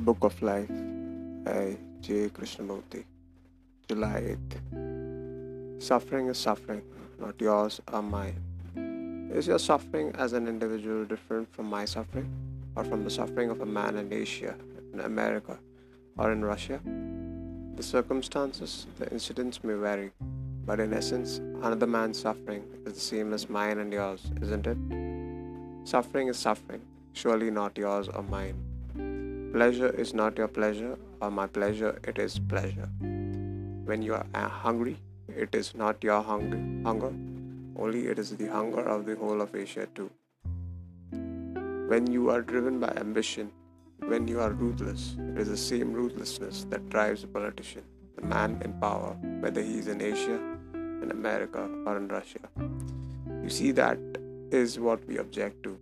Book of Life by J. Krishnamurti, July 8th. Suffering is suffering, not yours or mine. Is your suffering as an individual different from my suffering, or from the suffering of a man in Asia, in America, or in Russia? The circumstances, the incidents may vary, but in essence, another man's suffering is the same as mine and yours, isn't it? Suffering is suffering, surely not yours or mine. Pleasure is not your pleasure or my pleasure, it is pleasure. When you are uh, hungry, it is not your hunger, hunger, only it is the hunger of the whole of Asia too. When you are driven by ambition, when you are ruthless, it is the same ruthlessness that drives a politician, the man in power, whether he is in Asia, in America, or in Russia. You see, that is what we object to.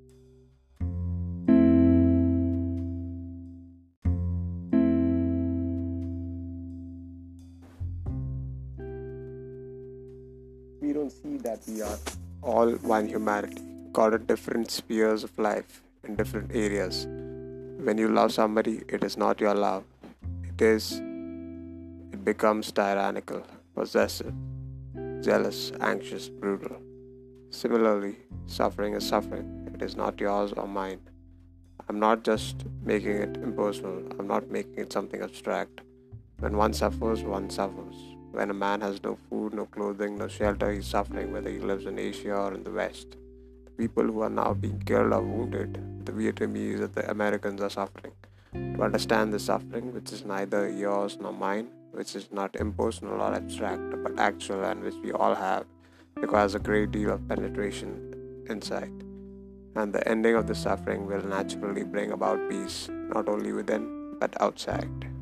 We don't see that we are all one humanity, caught in different spheres of life in different areas. When you love somebody, it is not your love. It is, it becomes tyrannical, possessive, jealous, anxious, brutal. Similarly, suffering is suffering. It is not yours or mine. I'm not just making it impersonal, I'm not making it something abstract. When one suffers, one suffers. When a man has no food, no clothing, no shelter, he's suffering whether he lives in Asia or in the West. The people who are now being killed or wounded, the Vietnamese or the Americans are suffering. To understand the suffering, which is neither yours nor mine, which is not impersonal or abstract, but actual and which we all have, requires a great deal of penetration insight. And the ending of the suffering will naturally bring about peace, not only within, but outside.